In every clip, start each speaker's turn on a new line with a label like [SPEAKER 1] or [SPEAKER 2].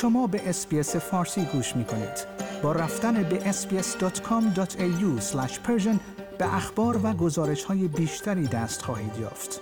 [SPEAKER 1] شما به اسپیس فارسی گوش می کنید. با رفتن به sbs.com.au به اخبار و گزارش های بیشتری دست خواهید یافت.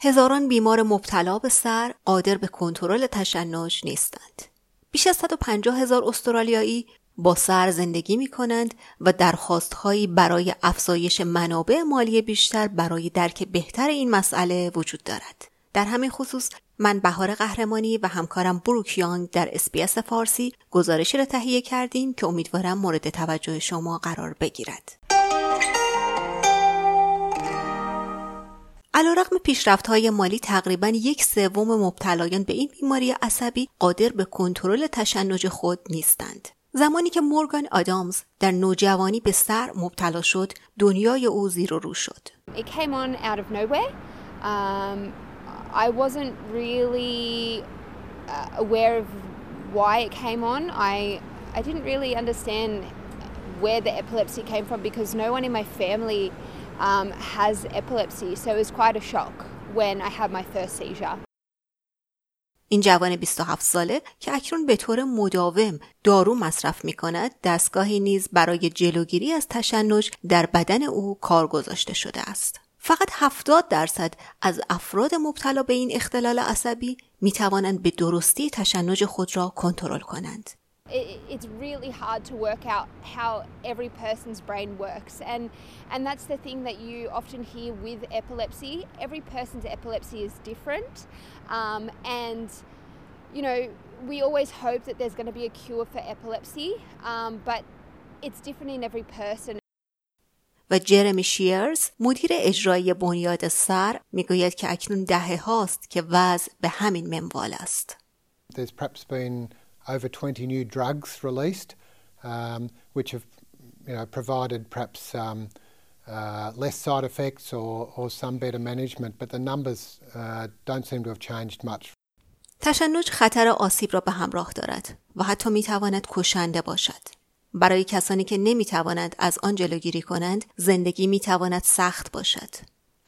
[SPEAKER 2] هزاران بیمار مبتلا به سر قادر به کنترل تشنج نیستند. بیش از 150 هزار استرالیایی با سر زندگی می کنند و درخواستهایی برای افزایش منابع مالی بیشتر برای درک بهتر این مسئله وجود دارد. در همین خصوص من بهار قهرمانی و همکارم بروک یانگ در اسپیس فارسی گزارشی را تهیه کردیم که امیدوارم مورد توجه شما قرار بگیرد. علیرغم پیشرفت های مالی تقریبا یک سوم مبتلایان به این بیماری عصبی قادر به کنترل تشنج خود نیستند. زمانی که مورگان آدامز در نوجوانی به سر مبتلا شد دنیای او زیر و رو شد.
[SPEAKER 3] It came on out of nowhere. Um, I wasn't really uh, aware of why it came on. I I didn't really understand where the epilepsy came from because no one in my family um, has epilepsy, so it was quite a shock when I had my first seizure.
[SPEAKER 2] این جوان 27 ساله که اکنون به طور مداوم دارو مصرف می کند دستگاهی نیز برای جلوگیری از تشنج در بدن او کار گذاشته شده است. فقط 70 درصد از افراد مبتلا به این اختلال عصبی می توانند به درستی تشنج خود را کنترل کنند.
[SPEAKER 3] it's really hard to work out how every person's brain works and and that's the thing that you often hear with epilepsy every person's epilepsy is different um, and you know we always hope that there's going to be a cure for epilepsy um, but it's different in every person
[SPEAKER 2] و جرمی شیرز مدیر اجرایی بنیاد سر می‌گوید که اکنون دهه هاست که وضع به همین منوال است.
[SPEAKER 4] There's perhaps been over 20 new drugs released um, which have you know, provided perhaps um, uh, less side effects or, or some better management but the numbers uh, don't seem to have changed much.
[SPEAKER 2] تشنج خطر آسیب را به همراه دارد و حتی می تواند کشنده باشد. برای کسانی که نمی توانند از آن جلوگیری کنند زندگی می تواند سخت باشد.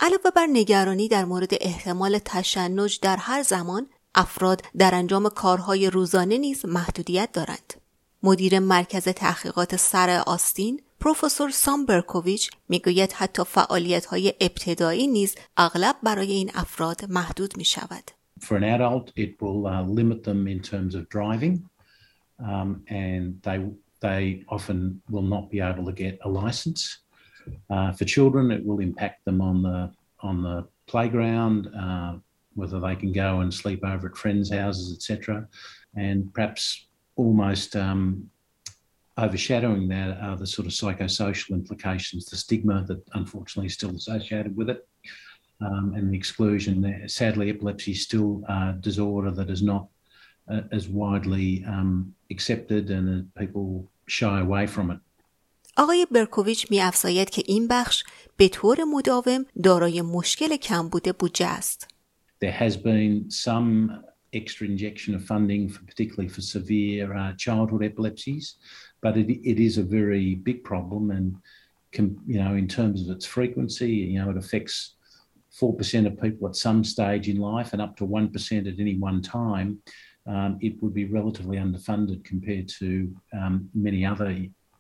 [SPEAKER 2] علاوه بر نگرانی در مورد احتمال تشنج در هر زمان افراد در انجام کارهای روزانه نیز محدودیت دارند. مدیر مرکز تحقیقات سر آستین پروفسور سام برکوویچ می‌گوید حتی فعالیت های ابتدایی نیز اغلب برای این افراد محدود می شود.
[SPEAKER 5] For an adult, it will uh, limit them in terms of driving um, and they they often will not be able to get a license. Uh, for children, it will impact them on the on the playground, uh, whether they can go and sleep over at friends' houses, etc. And perhaps almost um, overshadowing that are the sort of psychosocial implications, the stigma that unfortunately is still associated with it, um, and the exclusion. There. Sadly, epilepsy is still a disorder that is not as widely um, accepted and people shy away from it.
[SPEAKER 2] آقای برکوویچ می افزاید که این بخش به طور مداوم دارای مشکل کمبود بودجه است.
[SPEAKER 5] There has been some extra injection of funding, for, particularly for severe uh, childhood epilepsies, but it, it is a very big problem, and can, you know, in terms of its frequency, you know, it affects four percent of people at some stage in life, and up to one percent at any one time. Um, it would be relatively underfunded compared to um, many other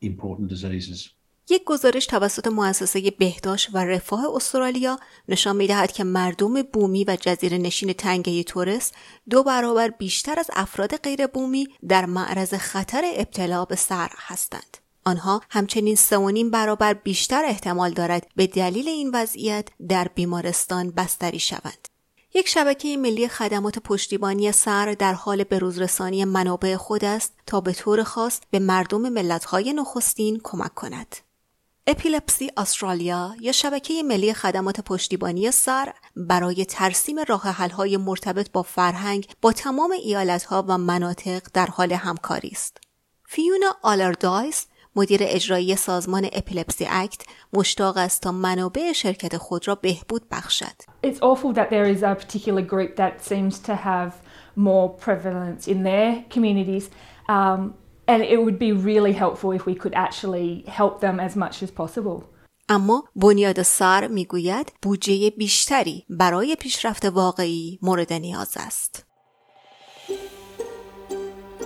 [SPEAKER 5] important diseases.
[SPEAKER 2] یک گزارش توسط مؤسسه بهداشت و رفاه استرالیا نشان می‌دهد که مردم بومی و جزیره نشین تنگه تورس دو برابر بیشتر از افراد غیر بومی در معرض خطر ابتلا به سر هستند. آنها همچنین سه برابر بیشتر احتمال دارد به دلیل این وضعیت در بیمارستان بستری شوند. یک شبکه ملی خدمات پشتیبانی صرع در حال بروزرسانی منابع خود است تا به طور خاص به مردم ملت‌های نخستین کمک کند. اپیلپسی استرالیا یا شبکه ملی خدمات پشتیبانی صرع برای ترسیم راه حل‌های مرتبط با فرهنگ با تمام ایالتها و مناطق در حال همکاری است. فیونا آلردایس مدیر اجرایی سازمان اپیلپسی اکت مشتاق است تا منابع شرکت خود را بهبود بخشد.
[SPEAKER 6] It's awful that there is a particular group that seems to have more prevalence in their communities um, and it would be really helpful if we could actually help them as much as possible.
[SPEAKER 2] اما بنیاد سر می‌گوید بودجه بیشتری برای پیشرفت واقعی مورد نیاز است.